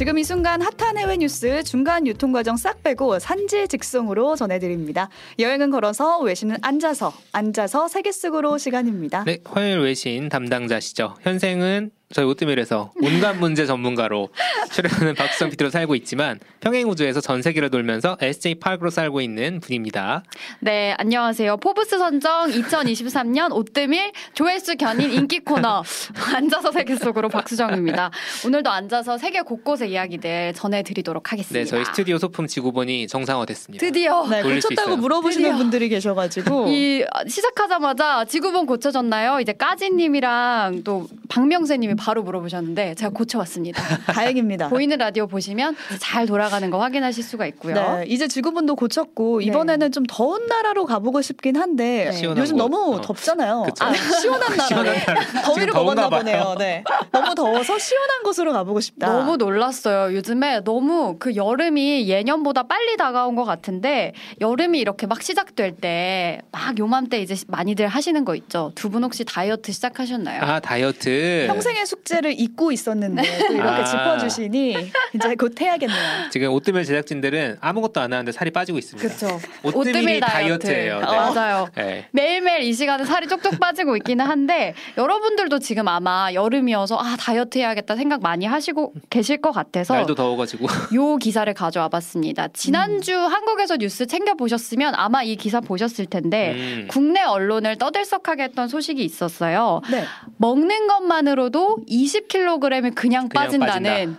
지금 이 순간 핫한 해외 뉴스 중간 유통 과정 싹 빼고 산지 직송으로 전해드립니다. 여행은 걸어서 외신은 앉아서 앉아서 세계 속으로 시간입니다. 네, 화요일 외신 담당자시죠. 현생은 저희 오뜨밀에서 온갖 문제 전문가로 출연하는 박수성 PD로 살고 있지만 평행 우주에서 전 세계를 돌면서 SJ Park로 살고 있는 분입니다. 네, 안녕하세요. 포브스 선정 2023년 오뜨밀 조회수 견인 인기 코너 앉아서 세계 속으로 박수정입니다. 오늘도 앉아서 세계 곳곳의 이야기들 전해드리도록 하겠습니다. 네, 저희 스튜디오 소품 지구본이 정상화됐습니다. 드디어 네, 고쳤다고. 물어보시는 드디어. 분들이 계셔가지고 이 시작하자마자 지구본 고쳐졌나요? 이제 까지님이랑 또 박명세님이 바로 물어보셨는데 제가 고쳐왔습니다. 다행입니다. 보이는 라디오 보시면 잘 돌아가는 거 확인하실 수가 있고요. 네, 이제 지구본도 고쳤고 네. 이번에는 좀 더운 나라로 가보고 싶긴 한데 네. 시원한 요즘 곳. 너무 어. 덥잖아요. 그쵸. 아, 시원한 나라. 시원한 나라. 더위를 지금 더운가 먹었나 봐요. 보네요. 네. 너무 더워서 시원한 곳으로 가보고 싶다. 너무 놀랐어요. 요즘에 너무 그 여름이 예년보다 빨리 다가온 것 같은데 여름이 이렇게 막 시작될 때 막 요맘때 이제 많이들 하시는 거 있죠. 두 분 혹시 다이어트 시작하셨나요? 아 다이어트. 평생의 숙제를 잊고 있었는데 또 이렇게 아. 짚어주시니 이제 곧 해야겠네요. 지금 오뜨밀 제작진들은 아무것도 안 하는데 살이 빠지고 있습니다. 그렇죠. 오뜨밀이 다이어트예요. 네. 어, 맞아요. 네. 매일매일 이 시간에 살이 쪽쪽 빠지고 있기는 한데 여러분들도 지금 아마 여름이어서 아 다이어트 해야겠다 생각 많이 하시고 계실 것 같아서 날도 더워가지고 요 기사를 가져와 봤습니다. 지난주 한국에서 뉴스 챙겨 보셨으면 아마 이 기사 보셨을 텐데 음. 국내 언론을 떠들썩하게 했던 소식이 있었어요. 네. 먹는 것만으로도 20kg이 그냥, 빠진다는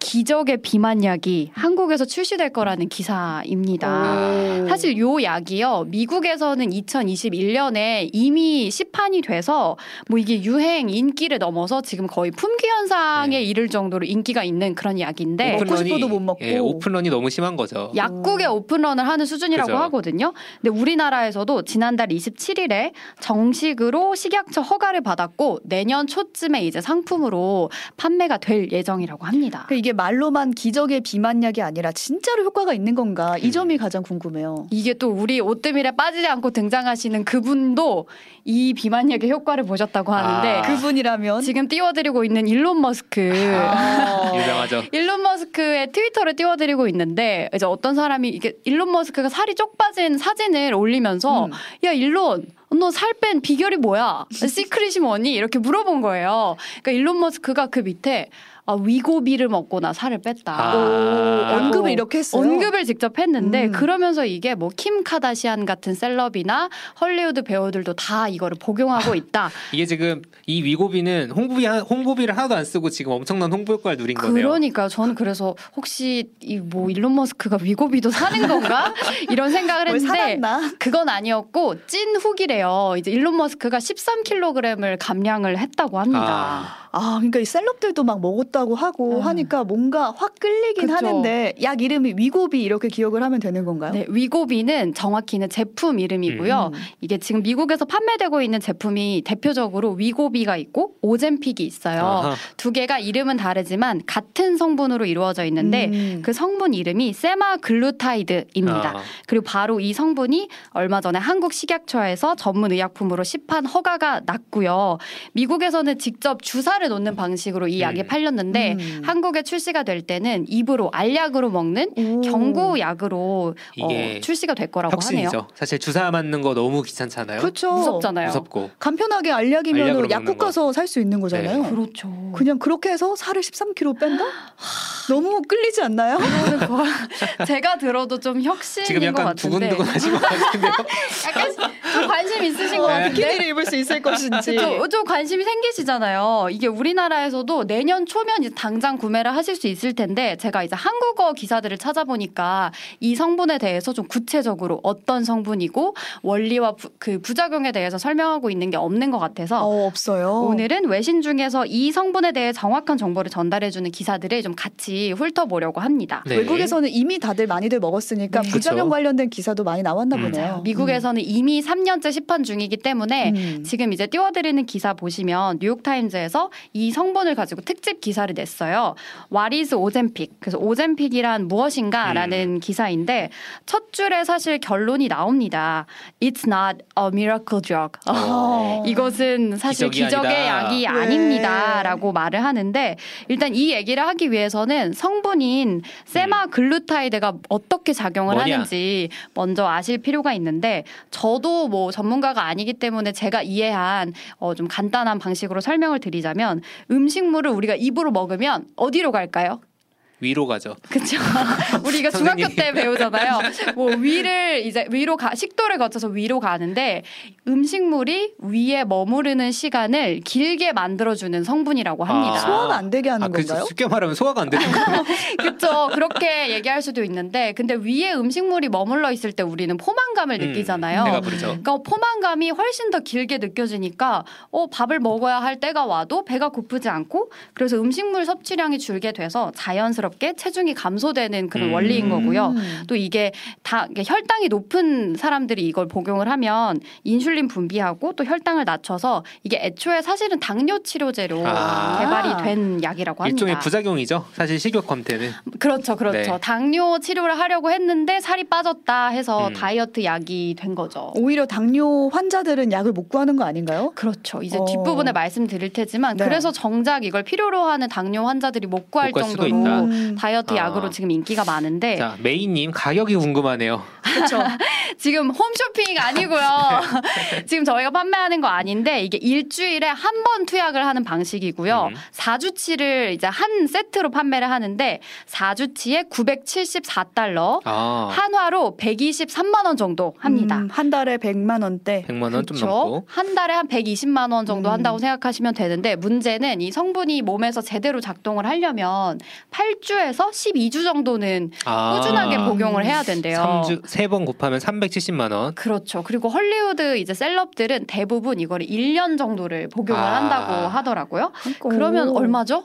기적의 비만 약이 한국에서 출시될 거라는 기사입니다. 오. 사실 요 약이요 미국에서는 2021년에 이미 시판이 돼서 뭐 이게 유행 인기를 넘어서 지금 거의 품귀 현상에 네. 이를 정도로 인기가 있는 그런 약인데 먹고 싶어도 못 먹고. 예, 오픈런이 너무 심한 거죠. 약국에 오픈런을 하는 수준이라고 그죠. 하거든요. 근데 우리나라에서도 지난달 27일에 정식으로 식약처 허가를 받았고 내년 초쯤에 이제 상품으로 판매가 될 예정이라고 합니다. 그 이게 말로만 기적의 비만약이 아니라 진짜로 효과가 있는 건가 이 음. 점이 가장 궁금해요. 이게 또 우리 오뜨밀에 빠지지 않고 등장하시는 그분도 이 비만약의 효과를 보셨다고 하는데 아. 그분이라면 지금 띄워드리고 있는 일론 머스크. 아. 유명하죠. 일론 머스크의 트위터를 띄워드리고 있는데 이제 어떤 사람이 이게 일론 머스크가 살이 쪽 빠진 사진을 올리면서 음. 야 일론 너살뺀 비결이 뭐야? secret이 뭐니? 이렇게 물어본 거예요. 그러니까 일론 머스크가 그 밑에 아, 위고비를 먹고 나 살을 뺐다. 아. 오, 언급을 이렇게 했어요. 언급을 직접 했는데 음. 그러면서 이게 뭐 킴 카다시안 같은 celeb이나 헐리우드 배우들도 다 이거를 복용하고 있다. 이게 지금 이 위고비는 홍보비 하- 홍보비를 하나도 안 쓰고 지금 엄청난 홍보 효과를 누린 거네요. 그러니까 저는 그래서 혹시 이 뭐 일론 머스크가 위고비도 사는 건가 이런 생각을 뭘 했는데? 그건 아니었고 찐 후기래요. 이제 일론 머스크가 13kg을 감량을 했다고 합니다. 아, 아, 그러니까 이 셀럽들도 막 먹었다고 하고 아. 하니까 뭔가 확 끌리긴 그쵸. 하는데 약 이름이 위고비 이렇게 기억을 하면 되는 건가요? 네, 위고비는 정확히는 제품 이름이고요. 음. 이게 지금 미국에서 판매되고 있는 제품이 대표적으로 위고비가 있고 오젠픽이 있어요. 아하. 두 개가 이름은 다르지만 같은 성분으로 이루어져 있는데 음. 그 성분 이름이 세마글루타이드입니다. 아. 그리고 바로 이 성분이 얼마 전에 한국 식약처에서 전문 의약품으로 시판 허가가 났고요. 미국에서는 직접 주사 를 놓는 방식으로 이 약이 음. 팔렸는데 음. 한국에 출시가 될 때는 입으로 알약으로 먹는 오. 경구약으로 어, 출시가 될 거라고 혁신이죠. 하네요. 사실 주사 맞는 거 너무 귀찮잖아요. 그렇죠. 무섭잖아요. 무섭고. 간편하게 알약이면 약국. 가서 살 수 있는 거잖아요. 네. 그렇죠. 그냥 그렇게 해서 살을 13kg 뺀다? 너무 끌리지 않나요? 거- 제가 들어도 좀 혁신인 지금 것 약간 같은데 두근두근하신 것 같은데요. 약간 좀 관심 있으신 것 네. 같은데 비키니를 입을 수 있을 것인지. 좀, 좀 관심이 생기시잖아요. 이게 우리나라에서도 내년 초면 이제 당장 구매를 하실 수 있을 텐데 제가 이제 한국어 기사들을 찾아보니까 이 성분에 대해서 좀 구체적으로 어떤 성분이고 원리와 부, 그 부작용에 대해서 설명하고 있는 게 없는 것 같아서 어, 없어요. 오늘은 외신 중에서 이 성분에 대해 정확한 정보를 전달해주는 기사들을 좀 같이 훑어보려고 합니다. 네. 외국에서는 이미 다들 많이들 먹었으니까 네. 부작용 그쵸. 관련된 기사도 많이 나왔나 음. 보네요. 미국에서는 이미 3년째 시판 중이기 때문에 음. 지금 이제 띄워드리는 기사 보시면 뉴욕타임즈에서 이 성분을 가지고 특집 기사를 냈어요. What is 오젠픽? 그래서 오젠픽이란 무엇인가라는 음. 기사인데 첫 줄에 사실 결론이 나옵니다. It's not a miracle drug. 어. 이것은 사실 기적의 아니다. 약이 네. 아닙니다라고 말을 하는데 일단 이 얘기를 하기 위해서는 일단은 성분인 세마글루타이드가 어떻게 작용을 뭐냐? 하는지 먼저 아실 필요가 있는데 저도 뭐 전문가가 아니기 때문에 제가 이해한 어, 좀 간단한 방식으로 설명을 드리자면 음식물을 우리가 입으로 먹으면 어디로 갈까요? 위로 가죠. 그쵸. 우리가 중학교. 때 배우잖아요. 뭐 위를 이제 위로 가, 식도를 거쳐서 위로 가는데 음식물이 위에 머무르는 시간을 길게 만들어 주는 성분이라고 합니다. 아. 소화가 안 되게 하는 아, 그 건가요? 쉽게 말하면 소화가 안 되는 거. 그렇죠. 그렇게 얘기할 수도 있는데 근데 위에 음식물이 머물러 있을 때 우리는 포만감을 느끼잖아요. 내가 부르죠. 그러니까 포만감이 훨씬 더 길게 느껴지니까 어, 밥을 먹어야 할 때가 와도 배가 고프지 않고 그래서 음식물 섭취량이 줄게 돼서 자연스럽게 체중이 감소되는 그런 음. 원리인 거고요. 음. 또 이게 다 혈당이 높은 사람들이 이걸 복용을 하면 인슐린 분비하고 또 혈당을 낮춰서 이게 애초에 사실은 당뇨 치료제로 아. 개발이 된 약이라고 합니다. 일종의 부작용이죠. 사실 식욕 검태는. 그렇죠, 그렇죠. 네. 당뇨 치료를 하려고 했는데 살이 빠졌다 해서 음. 다이어트 약이 된 거죠. 오히려 당뇨 환자들은 약을 못 구하는 거 아닌가요? 그렇죠. 이제 어. 뒷부분에 말씀드릴 테지만 네. 그래서 정작 이걸 필요로 하는 당뇨 환자들이 못 구할 못 정도로 있다. 음, 다이어트 아. 약으로 지금 인기가 많은데 자 메이님 가격이 궁금하네요. 그렇죠. 지금 홈쇼핑 아니고요. 지금 저희가 판매하는 거 아닌데 이게 일주일에 한 번 투약을 하는 방식이고요. 음. 4주치를 이제 한 세트로 판매를 하는데 4주치에 974달러, 아 한화로 123만 원 정도 합니다. 음, 한 달에 100만 원대. 100만 원좀 그쵸? 넘고. 한 달에 한 120만 원 정도 음. 한다고 생각하시면 되는데 문제는 이 성분이 몸에서 제대로 작동을 하려면 8주 에서 12주 정도는 아, 꾸준하게 복용을 해야 된대요. 3주 세번 곱하면 370만 원. 그렇죠. 그리고 헐리우드 이제 셀럽들은 대부분 이거를 1년 정도를 복용을 아. 한다고 하더라고요. 그러면 오. 얼마죠?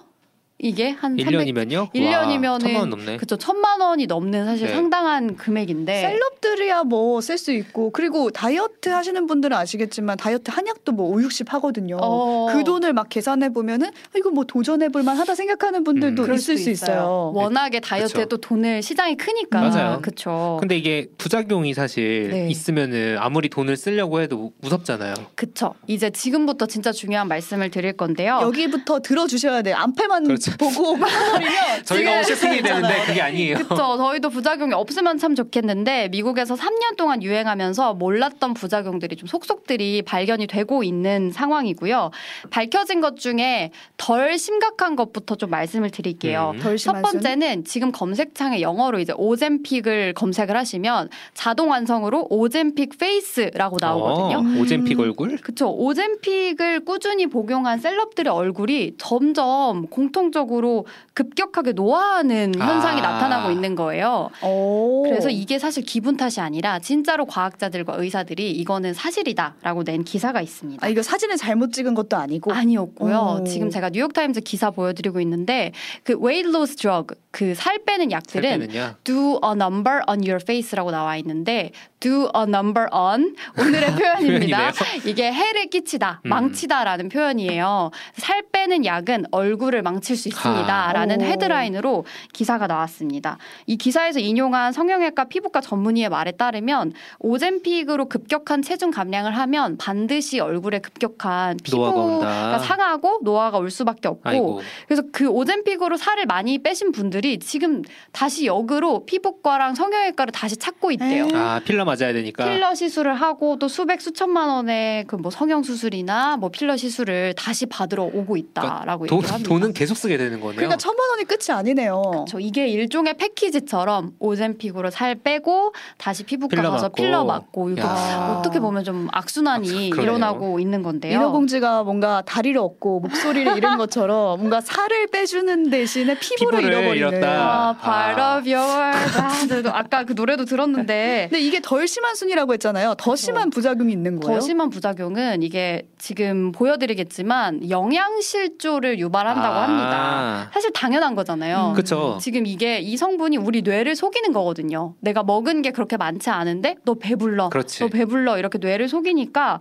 이게 한 300... 1년이면요? 1년이면은 천만 원 넘네. 그쵸 천만 원이 넘는 사실 네. 상당한 금액인데 셀럽들이야 뭐 쓸 수 있고 그리고 다이어트 하시는 분들은 아시겠지만 다이어트 한약도 뭐 5, 60 하거든요. 어. 그 돈을 막 계산해 보면은 아, 이거 뭐 도전해 볼 만하다 생각하는 분들도 음. 있을 수 수도 있어요. 워낙에 다이어트에 그쵸. 또 돈을 시장이 크니까 맞아요. 그쵸. 근데 이게 부작용이 사실 네. 있으면은 아무리 돈을 쓰려고 해도 무섭잖아요. 그쵸. 이제 지금부터 진짜 중요한 말씀을 드릴 건데요. 여기부터 들어 주셔야 돼요. 앞에만 그렇죠. 보고 버리면 저희가 쇼핑이 되는데 그게 아니에요. 그쵸. 저희도 부작용이 없으면 참 좋겠는데 미국에서 3년 동안 유행하면서 몰랐던 부작용들이 좀 속속들이 발견이 되고 있는 상황이고요. 밝혀진 것 중에 덜 심각한 것부터 좀 말씀을 드릴게요. 음. 덜 첫? 번째는 지금 검색창에 영어로 이제 오젬픽을 검색을 하시면 자동 완성으로 Ozempic face라고 나오거든요. 어, 오젬픽 음. 얼굴? 그쵸. 오젬픽을 꾸준히 복용한 celeb들의 얼굴이 점점 공통 적으로 급격하게 노화하는 현상이 아. 나타나고 있는 거예요. 오. 그래서 이게 사실 기분 탓이 아니라 진짜로 과학자들과 의사들이 이거는 사실이다라고 낸 기사가 있습니다. 아 이거 사진을 잘못 찍은 것도 아니고 아니었고요. 오. 지금 제가 뉴욕타임즈 기사 보여드리고 있는데 그 weight loss drug 그살 빼는 살 약들은 빼느냐? do a number on your face라고 나와 있는데 do a number on 오늘의 표현입니다. 이게 해를 끼치다, 음. 망치다라는 표현이에요. 살 빼는 약은 얼굴을 망칠 수 있습니다라는 오. 헤드라인으로 기사가 나왔습니다. 이 기사에서 인용한 성형외과 피부과 전문의의 말에 따르면 오젬픽으로 급격한 체중 감량을 하면 반드시 얼굴에 급격한 피부가. 상하고 노화가 올 수밖에 없고 아이고. 그래서 그 오젬픽으로 살을 많이 빼신 분들이 지금 다시 역으로 피부과랑 성형외과를 다시 찾고 있대요. 에이. 아 필러 맞아야 되니까. 필러 시술을 하고 또 수백 수천만 원의 그 뭐 성형 수술이나 뭐 필러 시술을 다시 받으러 오고 있다라고 돈, 얘기를 합니다. 돈은 계속 쓰게 되는 거네요. 그러니까 천만 원이 끝이 아니네요. 저 이게 일종의 패키지처럼 오젠픽으로 살 빼고 다시 피부과 필러 가서 맞고. 필러 맞고 이거 야. 어떻게 보면 좀 악순환이 그러네요. 일어나고 있는 건데요. 인어공주가 뭔가 다리를 얻고 목소리를 잃은 것처럼 뭔가 살을 빼주는 대신에 피부를, 피부를 잃어버리는. 아, part 아. of your 아, 아까 그 노래도 들었는데 근데 이게 덜 심한 순이라고 했잖아요. 더 심한 부작용이 있는 거예요. 더 심한 부작용은 이게 지금 보여드리겠지만 영양실조를 유발한다고 아. 합니다. 사실 당연한 거잖아요. 음. 그쵸. 지금 이게 이 성분이 우리 뇌를 속이는 거거든요. 내가 먹은 게 그렇게 많지 않은데 너 배불러. 그렇지. 너 배불러 이렇게 뇌를 속이니까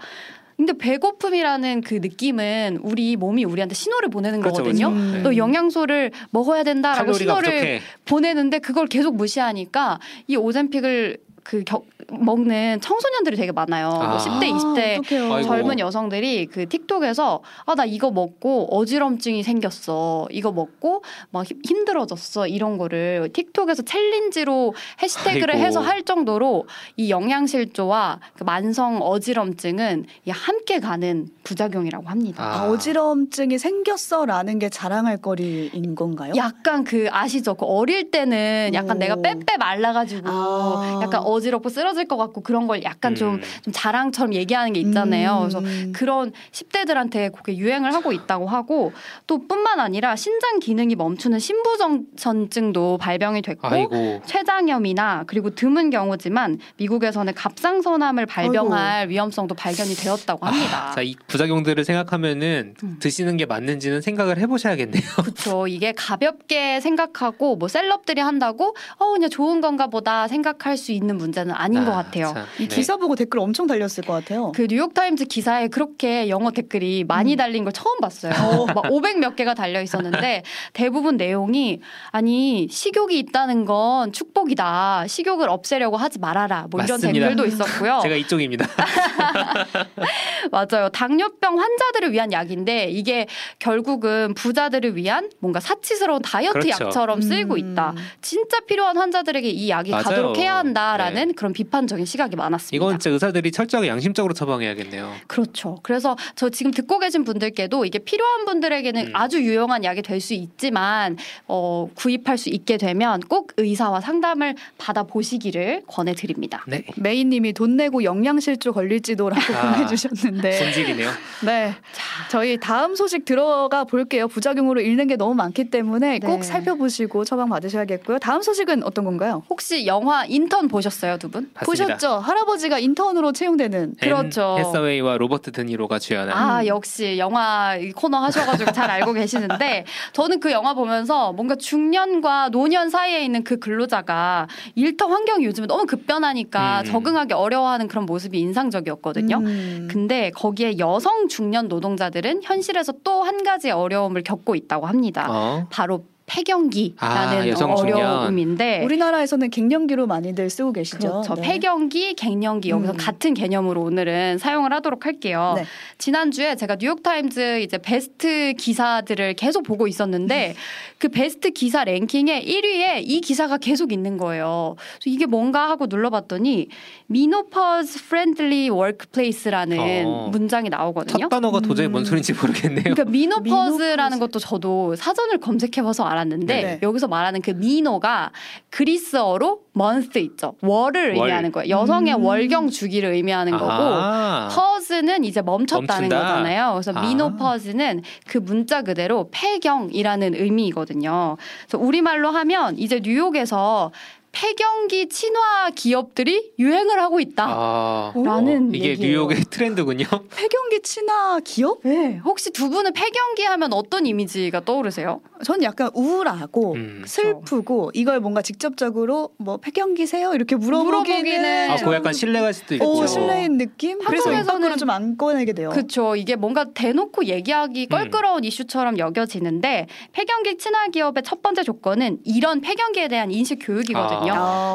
근데 배고픔이라는 그 느낌은 우리 몸이 우리한테 신호를 보내는 그렇죠, 거거든요. 그렇죠. 음. 네. 너 영양소를 먹어야 된다라고 신호를 부족해. 보내는데 그걸 계속 무시하니까 이 오젠픽을 그 겨- 먹는 청소년들이 되게 많아요. 뭐 아. 10대, 20대 어떡해요. 아이고. 젊은 여성들이 그 틱톡에서 아 나 이거 먹고 어지럼증이 생겼어 이거 먹고 막 힘- 힘들어졌어 이런 거를 틱톡에서 챌린지로 해시태그를 아이고. 해서 할 정도로 이 영양실조와 그 만성 어지럼증은 이 함께 가는 부작용이라고 합니다. 아. 아, 어지럼증이 생겼어라는 게 자랑할 거리인 건가요? 약간 그 아시죠? 그 어릴 때는 약간 오. 내가 빼빼 말라가지고 아. 약간 어 지럽고 쓰러질 것 같고 그런 걸 약간 좀, 음. 좀 자랑처럼 얘기하는 게 있잖아요. 그래서 음. 그런 10대들한테 그게 유행을 하고 있다고 하고 또 뿐만 아니라 신장 기능이 멈추는 신부전증도 발병이 됐고 아이고. 췌장염이나 그리고 드문 경우지만 미국에서는 갑상선암을 발병할 위험성도 발견이 되었다고 합니다. 자, 이 부작용들을 생각하면은 음. 드시는 게 맞는지는 생각을 해보셔야겠네요. 그렇죠. 이게 가볍게 생각하고 뭐 셀럽들이 한다고 어 그냥 좋은 건가 보다 생각할 수 있는 문제는 아닌 것 아, 같아요. 참. 이 네. 기사 보고 댓글 엄청 달렸을 것 같아요. 그 뉴욕타임즈 기사에 그렇게 영어 댓글이 많이 음. 달린 걸 처음 봤어요. 막 500 몇 개가 달려 있었는데 대부분 내용이 아니 식욕이 있다는 건 축복이다. 식욕을 없애려고 하지 말아라. 뭐 이런 맞습니다. 댓글도 있었고요. 제가 이쪽입니다. 맞아요. 당뇨병 환자들을 위한 약인데 이게 결국은 부자들을 위한 뭔가 사치스러운 다이어트 그렇죠. 약처럼 쓰이고 음. 있다. 진짜 필요한 환자들에게 이 약이 맞아요. 가도록 해야 한다라는 네. 그런 비판적인 시각이 많았습니다. 이건 진짜 의사들이 철저하게 양심적으로 처방해야겠네요. 그렇죠. 그래서 저 지금 듣고 계신 분들께도 이게 필요한 분들에게는 음. 아주 유용한 약이 될 수 있지만 어, 구입할 수 있게 되면 꼭 의사와 상담을 받아 보시기를 권해드립니다. 네. 메이님이 돈 내고 영양실조 걸릴지도라고 아. 보내주셨는데, 손실이네요. 네, 저희 다음 소식 들어가 볼게요. 부작용으로 잃는 게 너무 많기 때문에 네. 꼭 살펴보시고 처방 받으셔야겠고요. 다음 소식은 어떤 건가요? 혹시 영화 인턴 보셨어요, 두 분? 봤습니다. 보셨죠? 할아버지가 인턴으로 채용되는 그렇죠. 앤 해서웨이와 로버트 드니로가 주연한 아 역시 영화 이 코너 하셔가지고 잘 알고 계시는데 저는 그 영화 보면서 뭔가 중년과 노년 사이에 있는 그 근로자가 일터 환경이 요즘은 너무 급변하니까 음. 적응하기 어려워하는 그런 모습이 인상적이었거든요. 음. 근데 거기에 여성 중년 노동자들은 현실에서 또 한 가지 어려움을 겪고 있다고 합니다. 어. 바로 폐경기라는 아. 어려움인데 우리나라에서는 갱년기로 많이들 쓰고 계시죠. 그렇죠. 네. 폐경기, 갱년기 여기서 음. 같은 개념으로 오늘은 사용을 하도록 할게요. 네. 지난주에 제가 뉴욕타임즈 이제 베스트 기사들을 계속 보고 있었는데 그 베스트 기사 랭킹에 1위에 이 기사가 계속 있는 거예요. 그래서 이게 뭔가 하고 눌러봤더니 menopause friendly workplace라는 어. 문장이 나오거든요. 첫 단어가 도저히 뭔 음. 소리인지 모르겠네요. 그러니까 menopause라는 menopause. 것도 저도 사전을 검색해봐서 알았는데 네네. 여기서 말하는 그 meno가 그리스어로 month 있죠. 월을 월. 의미하는 거예요. 여성의 음. 월경 주기를 의미하는 거고 아. pause는 이제 멈췄다는 멈춘다. 거잖아요. 그래서 아. menopause는 그 문자 그대로 폐경이라는 의미이거든요. 그래서 우리말로 하면 이제 뉴욕에서 폐경기 친화 기업들이 유행을 하고 있다. 아. 라는 이게 얘기예요. 뉴욕의 트렌드군요. 폐경기 친화 기업? 네. 혹시 두 분은 폐경기 하면 어떤 이미지가 떠오르세요? 전 약간 우울하고 음. 슬프고 이걸 뭔가 직접적으로 뭐 폐경기세요 이렇게 물어보기는 물어보기는 아, 좀- 그 약간 신뢰갈 수도 있고. 오 그렇죠. 실례인 느낌. 그래서 한국에서는 입학으로 좀안 꺼내게 돼요. 그렇죠. 이게 뭔가 대놓고 얘기하기 음. 껄끄러운 이슈처럼 여겨지는데 폐경기 친화 기업의 첫 번째 조건은 이런 폐경기에 대한 인식 교육이거든요. 아.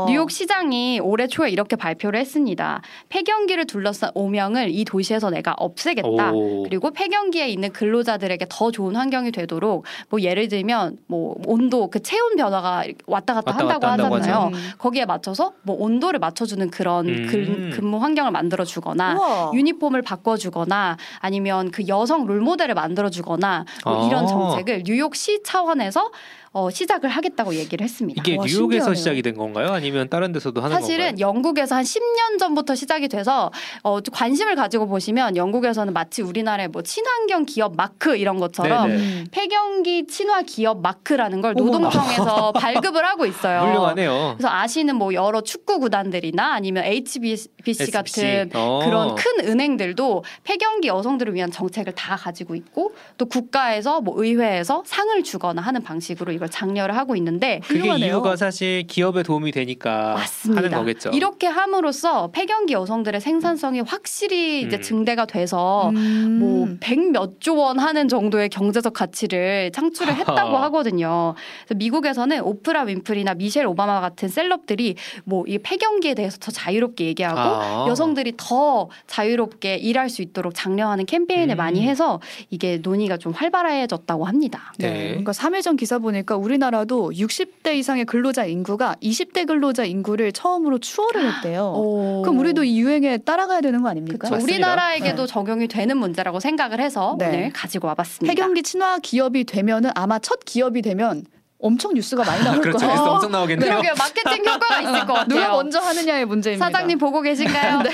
뉴욕 시장이 올해 초에 이렇게 발표를 했습니다. 폐경기를 둘러싼 오명을 이 도시에서 내가 없애겠다. 오. 그리고 폐경기에 있는 근로자들에게 더 좋은 환경이 되도록 뭐 예를 들면 뭐 온도 그 체온 변화가 왔다 갔다 왔다 한다고 갔다 한다고 하잖아요. 하죠. 음. 거기에 맞춰서 뭐 온도를 맞춰주는 그런 음. 근, 근무 환경을 만들어 주거나 우와. 유니폼을 바꿔주거나 아니면 그 여성 롤모델을 만들어주거나 뭐 아. 이런 정책을 뉴욕시 차원에서 어, 시작을 하겠다고 얘기를 했습니다. 이게 와, 뉴욕에서 신기하네요. 시작이 된 건가요? 아니면 다른 데서도 하는 사실은 건가요? 영국에서 한 10년 전부터 시작이 돼서 어, 좀 관심을 가지고 보시면 영국에서는 마치 우리나라의 뭐 친환경 기업 마크 이런 것처럼 네네. 음. 폐경기 친화 기업 마크라는 걸. 노동청에서 발급을 하고 있어요. 훌륭하네요. 그래서 아시는 뭐 여러 축구 구단들이나 아니면 HBC 같은 어. 그런 큰 은행들도 폐경기 여성들을 위한 정책을 다 가지고 있고 또 국가에서 뭐 의회에서 상을 주거나 하는 방식으로 이걸 장려를 하고 있는데 그게 훌륭하네요. 이유가 사실 기업의 도움이 되니까 맞습니다. 하는 거겠죠. 이렇게 함으로써 폐경기 여성들의 생산성이 확실히 이제 음. 증대가 돼서 음. 뭐백 몇 조 원 하는 정도의 경제적 가치를 창출을 했다고. 하거든요. 그래서 미국에서는 오프라 윈프리나 미셸 오바마 같은 셀럽들이 뭐 이 폐경기에 대해서 더 자유롭게 얘기하고 아. 여성들이 더 자유롭게 일할 수 있도록 장려하는 캠페인을 음. 많이 해서 이게 논의가 좀 활발해졌다고 합니다. 네. 네. 그러니까 3회 전 기사 보니까 우리나라도 60대 이상의 근로자 인구가 20대 근로자 인구를 처음으로 추월을 했대요. 오. 그럼 우리도 이 유행에 따라가야 되는 거 아닙니까? 맞습니다. 우리나라에게도 적용이 되는 문제라고 생각을 해서 네. 오늘 가지고 와봤습니다. 폐경기 친화 기업이 되면은 아마 첫 기업이 되면 엄청 뉴스가 많이 나올 그렇죠. 거예요. 그래서 엄청 나오겠네요. 그러게 마케팅 효과가 있을 것 같아요. 누가 먼저 하느냐의 문제입니다. 사장님 보고 계신가요? 네.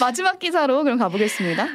마지막 기사로 그럼 가보겠습니다.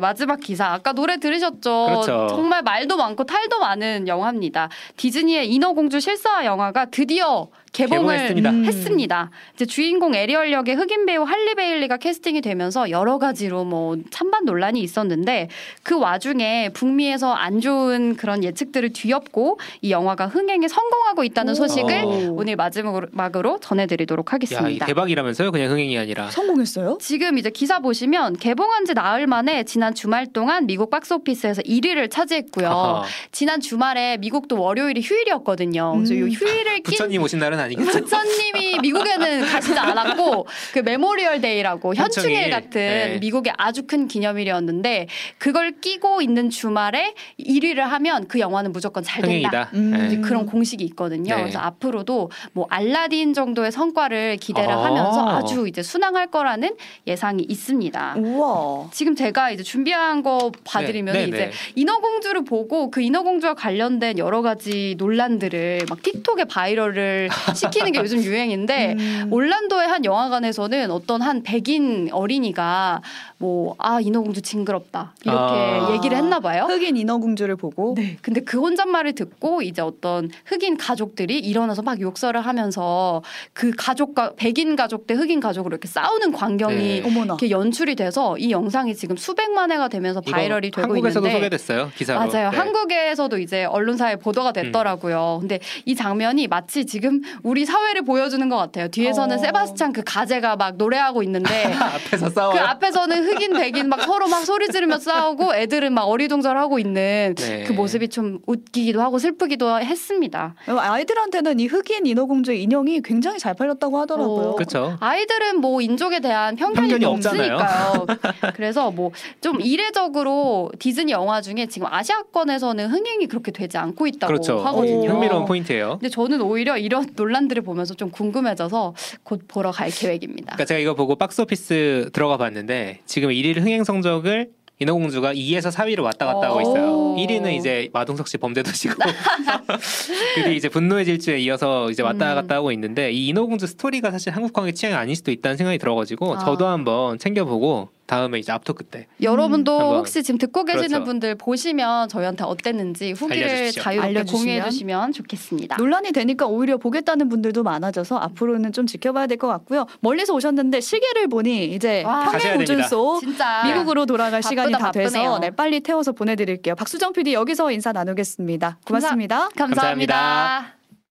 마지막 기사. 아까 노래 들으셨죠? 그렇죠. 정말 말도 많고 탈도 많은 영화입니다. 디즈니의 인어공주 실사화 영화가 드디어 개봉을 개봉했습니다. 음. 했습니다. 이제 주인공 에리얼 역의 흑인 배우 할리 베일리가 캐스팅이 되면서 여러 가지로 뭐 찬반 논란이 있었는데 그 와중에 북미에서 안 좋은 그런 예측들을 뒤엎고 이 영화가 흥행에 성공하고 있다는 오. 소식을 오. 오늘 마지막으로 막으로 전해드리도록 야, 이 하겠습니다. 대박이라면서요? 그냥 흥행이 아니라. 성공했어요? 지금 이제 기사 보시면 개봉한 지 나흘 만에 지난 주말 동안 미국 박스오피스에서 1위를 차지했고요. 아하. 지난 주말에 미국도 월요일이 휴일이었거든요. 그래서 음. 이 휴일을 낀 부처님 오신 날은 아니겠죠? 부처님이 미국에는 가시지 않았고 그 Memorial Day라고 현충일 현충일. 같은 네. 미국의 아주 큰 기념일이었는데 그걸 끼고 있는 주말에 1위를 하면 그 영화는 무조건 잘 된다. 음. 네. 그런 공식이 있거든요. 네. 그래서 앞으로도 뭐 알라딘 정도의 성과를 기대를 아. 하면서 아주 이제 순항할 거라는 예상이 있습니다. 우와. 지금 제가 이제 준비한 거 봐드리면 네, 네, 이제 네. 인어공주를 보고 그 인어공주와 관련된 여러 가지 논란들을 막 틱톡에 바이럴을 시키는 게 요즘 유행인데 음. 올란도의 한 영화관에서는 어떤 한 백인 어린이가 뭐 아 인어공주 징그럽다 이렇게 아. 얘기를 했나 봐요. 흑인 인어공주를 보고 네. 근데 그 혼잣말을 듣고 이제 어떤 흑인 가족들이 일어나서 막 욕설을 하면서 그 가족과 백인 가족 대 흑인 가족으로 이렇게 싸우는 광경이 네. 어머나. 이렇게 연출이 돼서 이 영상이 지금 수백만 회가 되면서 viral이 되고 한국에서도 있는데 소개됐어요. 기사로. 맞아요. 네. 한국에서도 이제 언론사에 보도가 됐더라고요. 근데 이 장면이 마치 지금 우리 사회를 보여주는 것 같아요. 뒤에서는 어. 세바스찬 그 가재가 막 노래하고 있는데 앞에서 싸워요. 그 앞에서는 흑인 백인 막 서로 막 소리 지르며 싸우고 애들은 막 어리둥절하고 있는 네. 그 모습이 좀 웃기기도 하고 슬프기도 했습니다. 아이들한테는 이 흑인 인어공주의 인형이 굉장히 잘 팔렸다고 하더라고요. 어, 그렇죠. 아이들은 뭐 인종에 대한 편견이, 편견이. 없으니까요. 그래서 뭐 좀 이례적으로 디즈니 영화 중에 지금 아시아권에서는 흥행이 그렇게 되지 않고 있다고 그렇죠. 하거든요. 흥미로운 포인트예요. 근데 저는 오히려 이런 논란 들을 보면서 좀 궁금해져서 곧 보러 갈 계획입니다. 그러니까 제가 이거 보고 박스오피스 들어가 봤는데 지금 1위 흥행 성적을 인어공주가 2에서 4위를 왔다 갔다 하고 있어요. 오. 1위는 이제 마동석 씨 범죄도시고 그 뒤에 이제 분노의 질주에 이어서 이제 왔다 음. 갔다 하고 있는데 이 인어공주 스토리가 사실 한국 관객 취향이 아닐 수도 있다는 생각이 들어가지고 아. 저도 한번 챙겨보고 다음에 이제 앞토크 때 여러분도. 혹시 지금 듣고 계시는 그렇죠. 분들 보시면 저희한테 어땠는지 후기를 알려주십시오. 자유롭게 알려주시면. 공유해 주시면 좋겠습니다. 논란이 되니까 오히려 보겠다는 분들도 많아져서 앞으로는 좀 지켜봐야 될 것 같고요. 멀리서 오셨는데 시계를 보니 이제 와. 평행. 우주소 진짜 미국으로 돌아갈 바쁘다, 시간이 다 돼서 바쁘네요. 네, 빨리 태워서 보내드릴게요. 박수정 PD 여기서 인사 나누겠습니다. 고맙습니다. 감사합니다. 감사합니다.